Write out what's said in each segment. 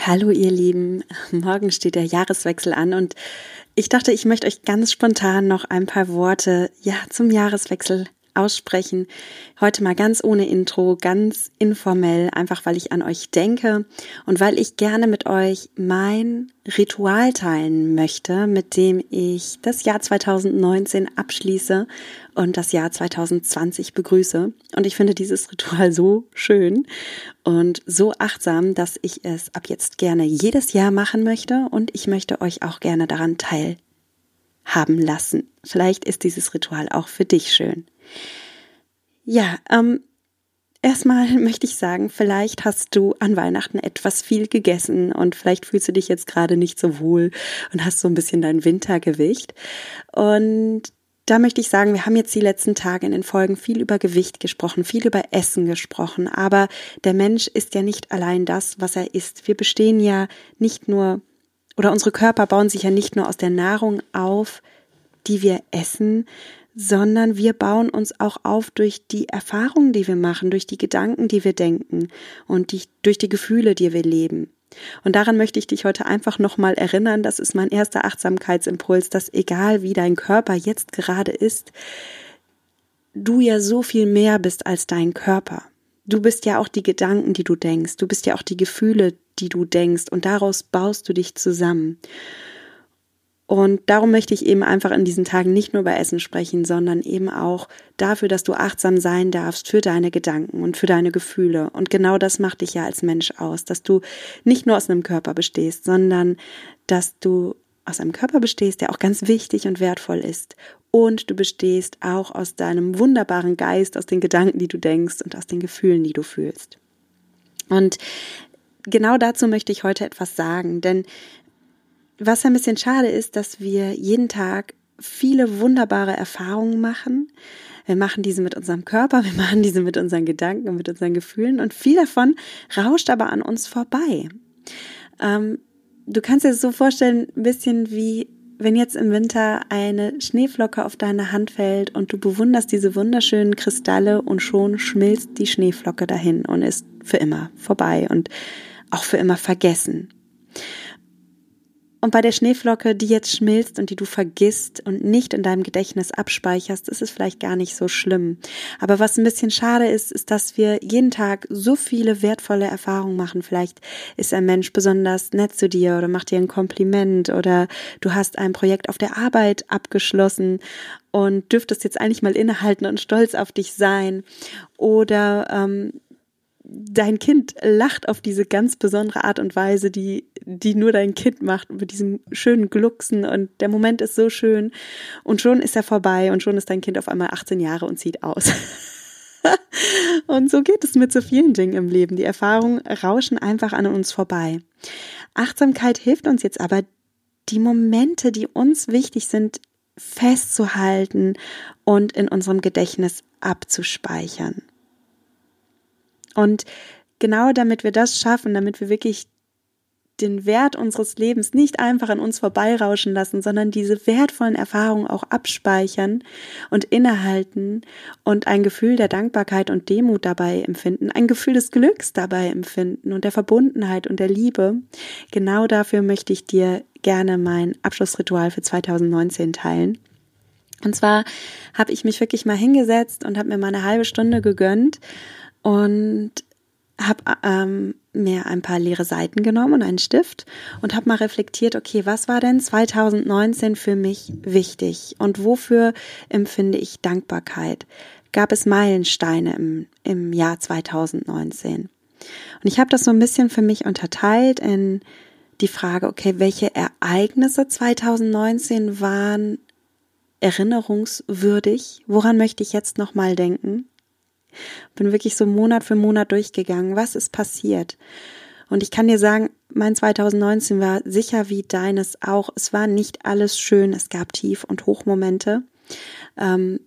Hallo ihr Lieben, morgen steht der Jahreswechsel an und ich dachte, ich möchte euch ganz spontan noch ein paar Worte ja zum Jahreswechsel aussprechen. Heute mal ganz ohne Intro, ganz informell, einfach weil ich an euch denke und weil ich gerne mit euch mein Ritual teilen möchte, mit dem ich das Jahr 2019 abschließe und das Jahr 2020 begrüße. Und ich finde dieses Ritual so schön und so achtsam, dass ich es ab jetzt gerne jedes Jahr machen möchte und ich möchte euch auch gerne daran teilhaben lassen. Vielleicht ist dieses Ritual auch für dich schön. Ja, ähm, erstmal möchte ich sagen, vielleicht hast du an Weihnachten etwas viel gegessen und vielleicht fühlst du dich jetzt gerade nicht so wohl und hast so ein bisschen dein Wintergewicht. Und da möchte ich sagen, wir haben jetzt die letzten Tage in den Folgen viel über Gewicht gesprochen, viel über Essen gesprochen, aber der Mensch ist ja nicht allein das, was er isst. Wir bestehen ja nicht nur, oder unsere Körper bauen sich ja nicht nur aus der Nahrung auf, die wir essen, sondern wir bauen uns auch auf durch die Erfahrungen, die wir machen, durch die Gedanken, die wir denken und die, durch die Gefühle, die wir leben. Und daran möchte ich dich heute einfach nochmal erinnern, das ist mein erster Achtsamkeitsimpuls, dass egal wie dein Körper jetzt gerade ist, du ja so viel mehr bist als dein Körper. Du bist ja auch die Gedanken, die du denkst, du bist ja auch die Gefühle, die du denkst und daraus baust du dich zusammen. Und darum möchte ich eben einfach in diesen Tagen nicht nur über Essen sprechen, sondern eben auch dafür, dass du achtsam sein darfst für deine Gedanken und für deine Gefühle. Und genau das macht dich ja als Mensch aus, dass du nicht nur aus einem Körper bestehst, sondern dass du aus einem Körper bestehst, der auch ganz wichtig und wertvoll ist. Und du bestehst auch aus deinem wunderbaren Geist, aus den Gedanken, die du denkst und aus den Gefühlen, die du fühlst. Und genau dazu möchte ich heute etwas sagen, denn was ein bisschen schade ist, dass wir jeden Tag viele wunderbare Erfahrungen machen. Wir machen diese mit unserem Körper, wir machen diese mit unseren Gedanken mit unseren Gefühlen und viel davon rauscht aber an uns vorbei. Ähm, du kannst dir das so vorstellen, ein bisschen wie wenn jetzt im Winter eine Schneeflocke auf deine Hand fällt und du bewunderst diese wunderschönen Kristalle und schon schmilzt die Schneeflocke dahin und ist für immer vorbei und auch für immer vergessen. Und bei der Schneeflocke, die jetzt schmilzt und die du vergisst und nicht in deinem Gedächtnis abspeicherst, ist es vielleicht gar nicht so schlimm. Aber was ein bisschen schade ist, ist, dass wir jeden Tag so viele wertvolle Erfahrungen machen. Vielleicht ist ein Mensch besonders nett zu dir oder macht dir ein Kompliment oder du hast ein Projekt auf der Arbeit abgeschlossen und dürftest jetzt eigentlich mal innehalten und stolz auf dich sein. Oder ähm, dein Kind lacht auf diese ganz besondere Art und Weise, die, die nur dein Kind macht, mit diesem schönen Glucksen und der Moment ist so schön und schon ist er vorbei und schon ist dein Kind auf einmal 18 Jahre und zieht aus. und so geht es mit so vielen Dingen im Leben. Die Erfahrungen rauschen einfach an uns vorbei. Achtsamkeit hilft uns jetzt aber, die Momente, die uns wichtig sind, festzuhalten und in unserem Gedächtnis abzuspeichern. Und genau damit wir das schaffen, damit wir wirklich den Wert unseres Lebens nicht einfach an uns vorbeirauschen lassen, sondern diese wertvollen Erfahrungen auch abspeichern und innehalten und ein Gefühl der Dankbarkeit und Demut dabei empfinden, ein Gefühl des Glücks dabei empfinden und der Verbundenheit und der Liebe. Genau dafür möchte ich dir gerne mein Abschlussritual für 2019 teilen. Und zwar habe ich mich wirklich mal hingesetzt und habe mir mal eine halbe Stunde gegönnt und habe ähm, mir ein paar leere Seiten genommen und einen Stift und habe mal reflektiert, okay, was war denn 2019 für mich wichtig und wofür empfinde ich Dankbarkeit? Gab es Meilensteine im, im Jahr 2019? Und ich habe das so ein bisschen für mich unterteilt in die Frage, okay, welche Ereignisse 2019 waren erinnerungswürdig? Woran möchte ich jetzt nochmal denken? Bin wirklich so Monat für Monat durchgegangen. Was ist passiert? Und ich kann dir sagen, mein 2019 war sicher wie deines auch. Es war nicht alles schön. Es gab Tief- und Hochmomente. Ähm,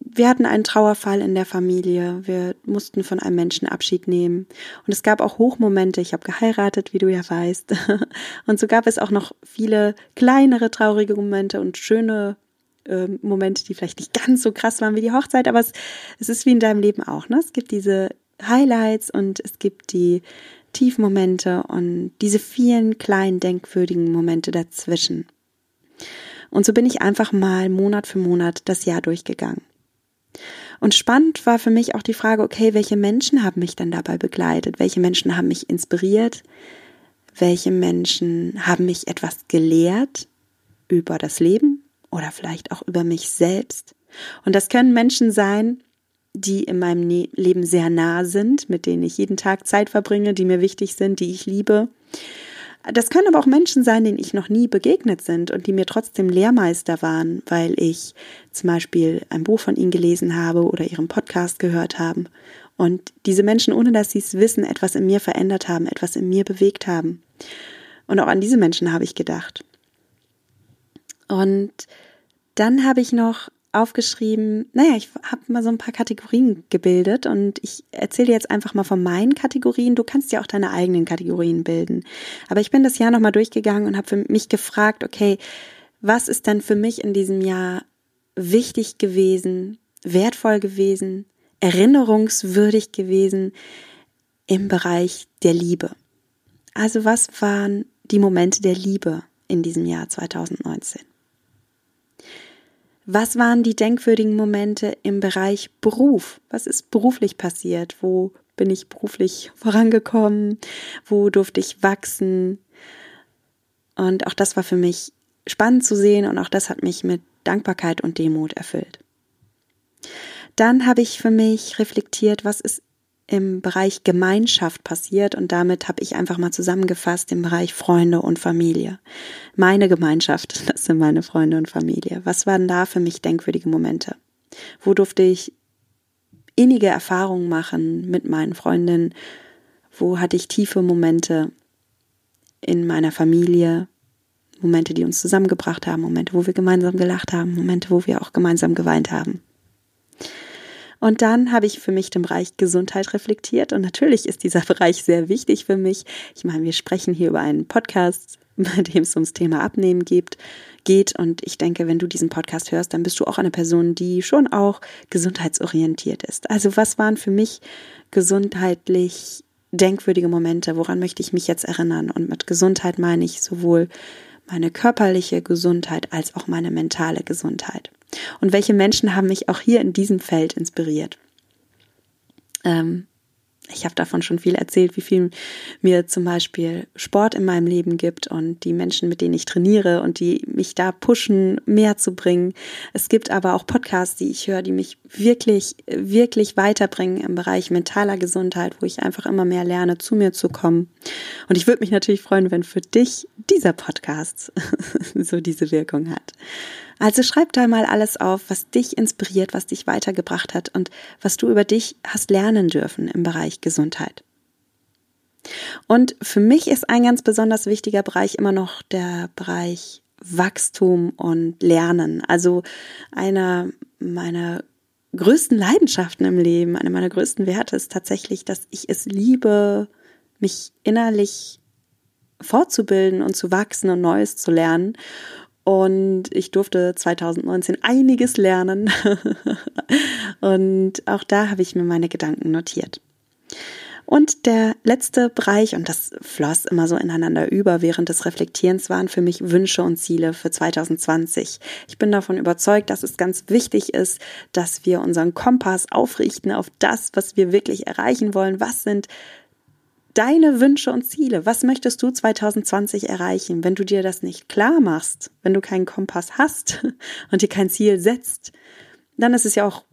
wir hatten einen Trauerfall in der Familie. Wir mussten von einem Menschen Abschied nehmen. Und es gab auch Hochmomente. Ich habe geheiratet, wie du ja weißt. Und so gab es auch noch viele kleinere traurige Momente und schöne äh, Momente, die vielleicht nicht ganz so krass waren wie die Hochzeit, aber es, es ist wie in deinem Leben auch. Ne? Es gibt diese Highlights und es gibt die Tiefmomente und diese vielen kleinen denkwürdigen Momente dazwischen. Und so bin ich einfach mal Monat für Monat das Jahr durchgegangen. Und spannend war für mich auch die Frage, okay, welche Menschen haben mich dann dabei begleitet? Welche Menschen haben mich inspiriert? Welche Menschen haben mich etwas gelehrt über das Leben oder vielleicht auch über mich selbst? Und das können Menschen sein, die in meinem ne-, Leben sehr nah sind, mit denen ich jeden Tag Zeit verbringe, die mir wichtig sind, die ich liebe. Das können aber auch Menschen sein, denen ich noch nie begegnet sind und die mir trotzdem Lehrmeister waren, weil ich zum Beispiel ein Buch von ihnen gelesen habe oder ihren Podcast gehört haben. Und diese Menschen, ohne dass sie es wissen, etwas in mir verändert haben, etwas in mir bewegt haben. Und auch an diese Menschen habe ich gedacht. Und dann habe ich noch aufgeschrieben, naja, ich habe mal so ein paar Kategorien gebildet und ich erzähle jetzt einfach mal von meinen Kategorien. Du kannst ja auch deine eigenen Kategorien bilden. Aber ich bin das Jahr nochmal durchgegangen und habe mich gefragt, okay, was ist denn für mich in diesem Jahr wichtig gewesen, wertvoll gewesen, erinnerungswürdig gewesen im Bereich der Liebe? Also was waren die Momente der Liebe in diesem Jahr 2019? Was waren die denkwürdigen Momente im Bereich Beruf? Was ist beruflich passiert? Wo bin ich beruflich vorangekommen? Wo durfte ich wachsen? Und auch das war für mich spannend zu sehen und auch das hat mich mit Dankbarkeit und Demut erfüllt. Dann habe ich für mich reflektiert, was ist im Bereich Gemeinschaft passiert und damit habe ich einfach mal zusammengefasst im Bereich Freunde und Familie. Meine Gemeinschaft, das sind meine Freunde und Familie. Was waren da für mich denkwürdige Momente? Wo durfte ich innige Erfahrungen machen mit meinen Freundinnen? Wo hatte ich tiefe Momente in meiner Familie? Momente, die uns zusammengebracht haben, Momente, wo wir gemeinsam gelacht haben, Momente, wo wir auch gemeinsam geweint haben. Und dann habe ich für mich den Bereich Gesundheit reflektiert. Und natürlich ist dieser Bereich sehr wichtig für mich. Ich meine, wir sprechen hier über einen Podcast, bei dem es ums Thema Abnehmen geht, geht. Und ich denke, wenn du diesen Podcast hörst, dann bist du auch eine Person, die schon auch gesundheitsorientiert ist. Also was waren für mich gesundheitlich denkwürdige Momente? Woran möchte ich mich jetzt erinnern? Und mit Gesundheit meine ich sowohl meine körperliche Gesundheit als auch meine mentale Gesundheit. Und welche Menschen haben mich auch hier in diesem Feld inspiriert? Ähm, ich habe davon schon viel erzählt, wie viel mir zum Beispiel Sport in meinem Leben gibt und die Menschen, mit denen ich trainiere und die mich da pushen, mehr zu bringen. Es gibt aber auch Podcasts, die ich höre, die mich wirklich, wirklich weiterbringen im Bereich mentaler Gesundheit, wo ich einfach immer mehr lerne, zu mir zu kommen. Und ich würde mich natürlich freuen, wenn für dich dieser Podcast so diese Wirkung hat. Also schreib da mal alles auf, was dich inspiriert, was dich weitergebracht hat und was du über dich hast lernen dürfen im Bereich Gesundheit. Und für mich ist ein ganz besonders wichtiger Bereich immer noch der Bereich Wachstum und Lernen. Also einer meiner größten Leidenschaften im Leben, einer meiner größten Werte ist tatsächlich, dass ich es liebe, mich innerlich fortzubilden und zu wachsen und Neues zu lernen. Und ich durfte 2019 einiges lernen. und auch da habe ich mir meine Gedanken notiert. Und der letzte Bereich, und das floss immer so ineinander über während des Reflektierens, waren für mich Wünsche und Ziele für 2020. Ich bin davon überzeugt, dass es ganz wichtig ist, dass wir unseren Kompass aufrichten auf das, was wir wirklich erreichen wollen. Was sind deine Wünsche und Ziele. Was möchtest du 2020 erreichen? Wenn du dir das nicht klar machst, wenn du keinen Kompass hast und dir kein Ziel setzt, dann ist es ja auch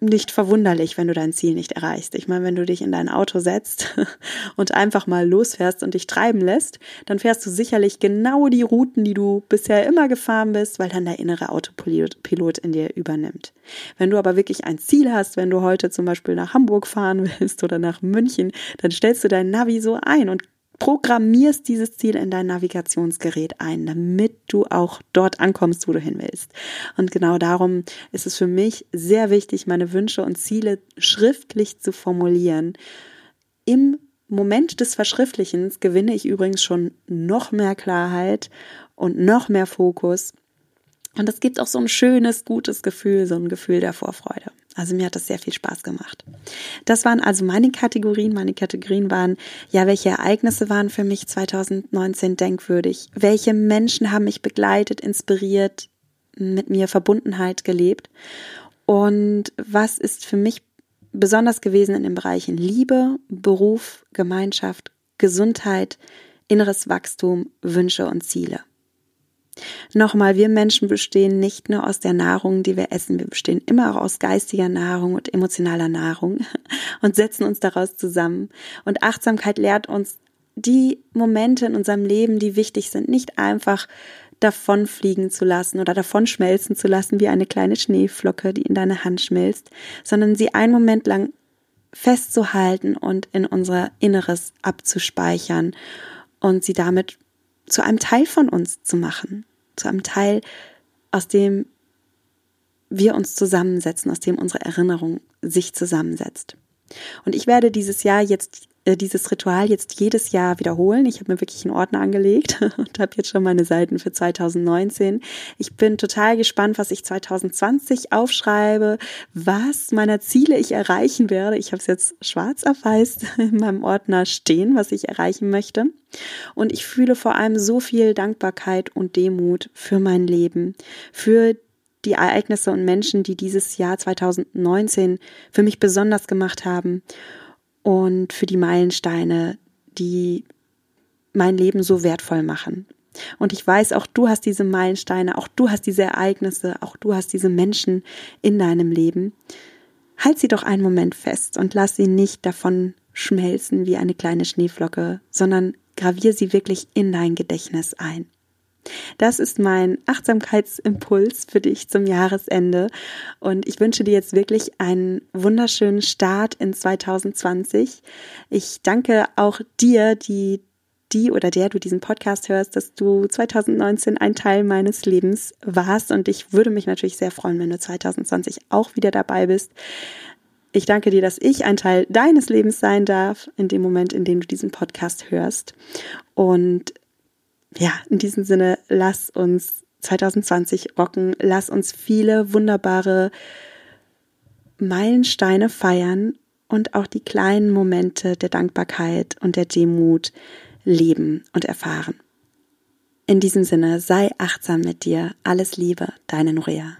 nicht verwunderlich, wenn du dein Ziel nicht erreichst. Ich meine, wenn du dich in dein Auto setzt und einfach mal losfährst und dich treiben lässt, dann fährst du sicherlich genau die Routen, die du bisher immer gefahren bist, weil dann der innere Autopilot in dir übernimmt. Wenn du aber wirklich ein Ziel hast, wenn du heute zum Beispiel nach Hamburg fahren willst oder nach München, dann stellst du dein Navi so ein und programmierst dieses Ziel in dein Navigationsgerät ein, damit du auch dort ankommst, wo du hin willst. Und genau darum ist es für mich sehr wichtig, meine Wünsche und Ziele schriftlich zu formulieren. Im Moment des Verschriftlichens gewinne ich übrigens schon noch mehr Klarheit und noch mehr Fokus. Und das gibt auch so ein schönes, gutes Gefühl, so ein Gefühl der Vorfreude. Also mir hat das sehr viel Spaß gemacht. Das waren also meine Kategorien. Meine Kategorien waren, ja, welche Ereignisse waren für mich 2019 denkwürdig? Welche Menschen haben mich begleitet, inspiriert, mit mir Verbundenheit gelebt? Und was ist für mich besonders gewesen in den Bereichen Liebe, Beruf, Gemeinschaft, Gesundheit, inneres Wachstum, Wünsche und Ziele? Nochmal, wir Menschen bestehen nicht nur aus der Nahrung, die wir essen, wir bestehen immer auch aus geistiger Nahrung und emotionaler Nahrung und setzen uns daraus zusammen. Und Achtsamkeit lehrt uns die Momente in unserem Leben, die wichtig sind, nicht einfach davonfliegen zu lassen oder davon schmelzen zu lassen wie eine kleine Schneeflocke, die in deine Hand schmilzt, sondern sie einen Moment lang festzuhalten und in unser Inneres abzuspeichern und sie damit zu einem Teil von uns zu machen, zu einem Teil, aus dem wir uns zusammensetzen, aus dem unsere Erinnerung sich zusammensetzt. Und ich werde dieses Jahr jetzt dieses Ritual jetzt jedes Jahr wiederholen. Ich habe mir wirklich einen Ordner angelegt und habe jetzt schon meine Seiten für 2019. Ich bin total gespannt, was ich 2020 aufschreibe, was meiner Ziele ich erreichen werde. Ich habe es jetzt schwarz auf weiß in meinem Ordner stehen, was ich erreichen möchte. Und ich fühle vor allem so viel Dankbarkeit und Demut für mein Leben, für die Ereignisse und Menschen, die dieses Jahr 2019 für mich besonders gemacht haben und für die Meilensteine, die mein Leben so wertvoll machen. Und ich weiß, auch du hast diese Meilensteine, auch du hast diese Ereignisse, auch du hast diese Menschen in deinem Leben. Halt sie doch einen Moment fest und lass sie nicht davon schmelzen wie eine kleine Schneeflocke, sondern gravier sie wirklich in dein Gedächtnis ein. Das ist mein Achtsamkeitsimpuls für dich zum Jahresende. Und ich wünsche dir jetzt wirklich einen wunderschönen Start in 2020. Ich danke auch dir, die die oder der du diesen Podcast hörst, dass du 2019 ein Teil meines Lebens warst. Und ich würde mich natürlich sehr freuen, wenn du 2020 auch wieder dabei bist. Ich danke dir, dass ich ein Teil deines Lebens sein darf, in dem Moment, in dem du diesen Podcast hörst. Und ja, in diesem Sinne, lass uns 2020 rocken, lass uns viele wunderbare Meilensteine feiern und auch die kleinen Momente der Dankbarkeit und der Demut leben und erfahren. In diesem Sinne, sei achtsam mit dir. Alles Liebe, deine Nuria.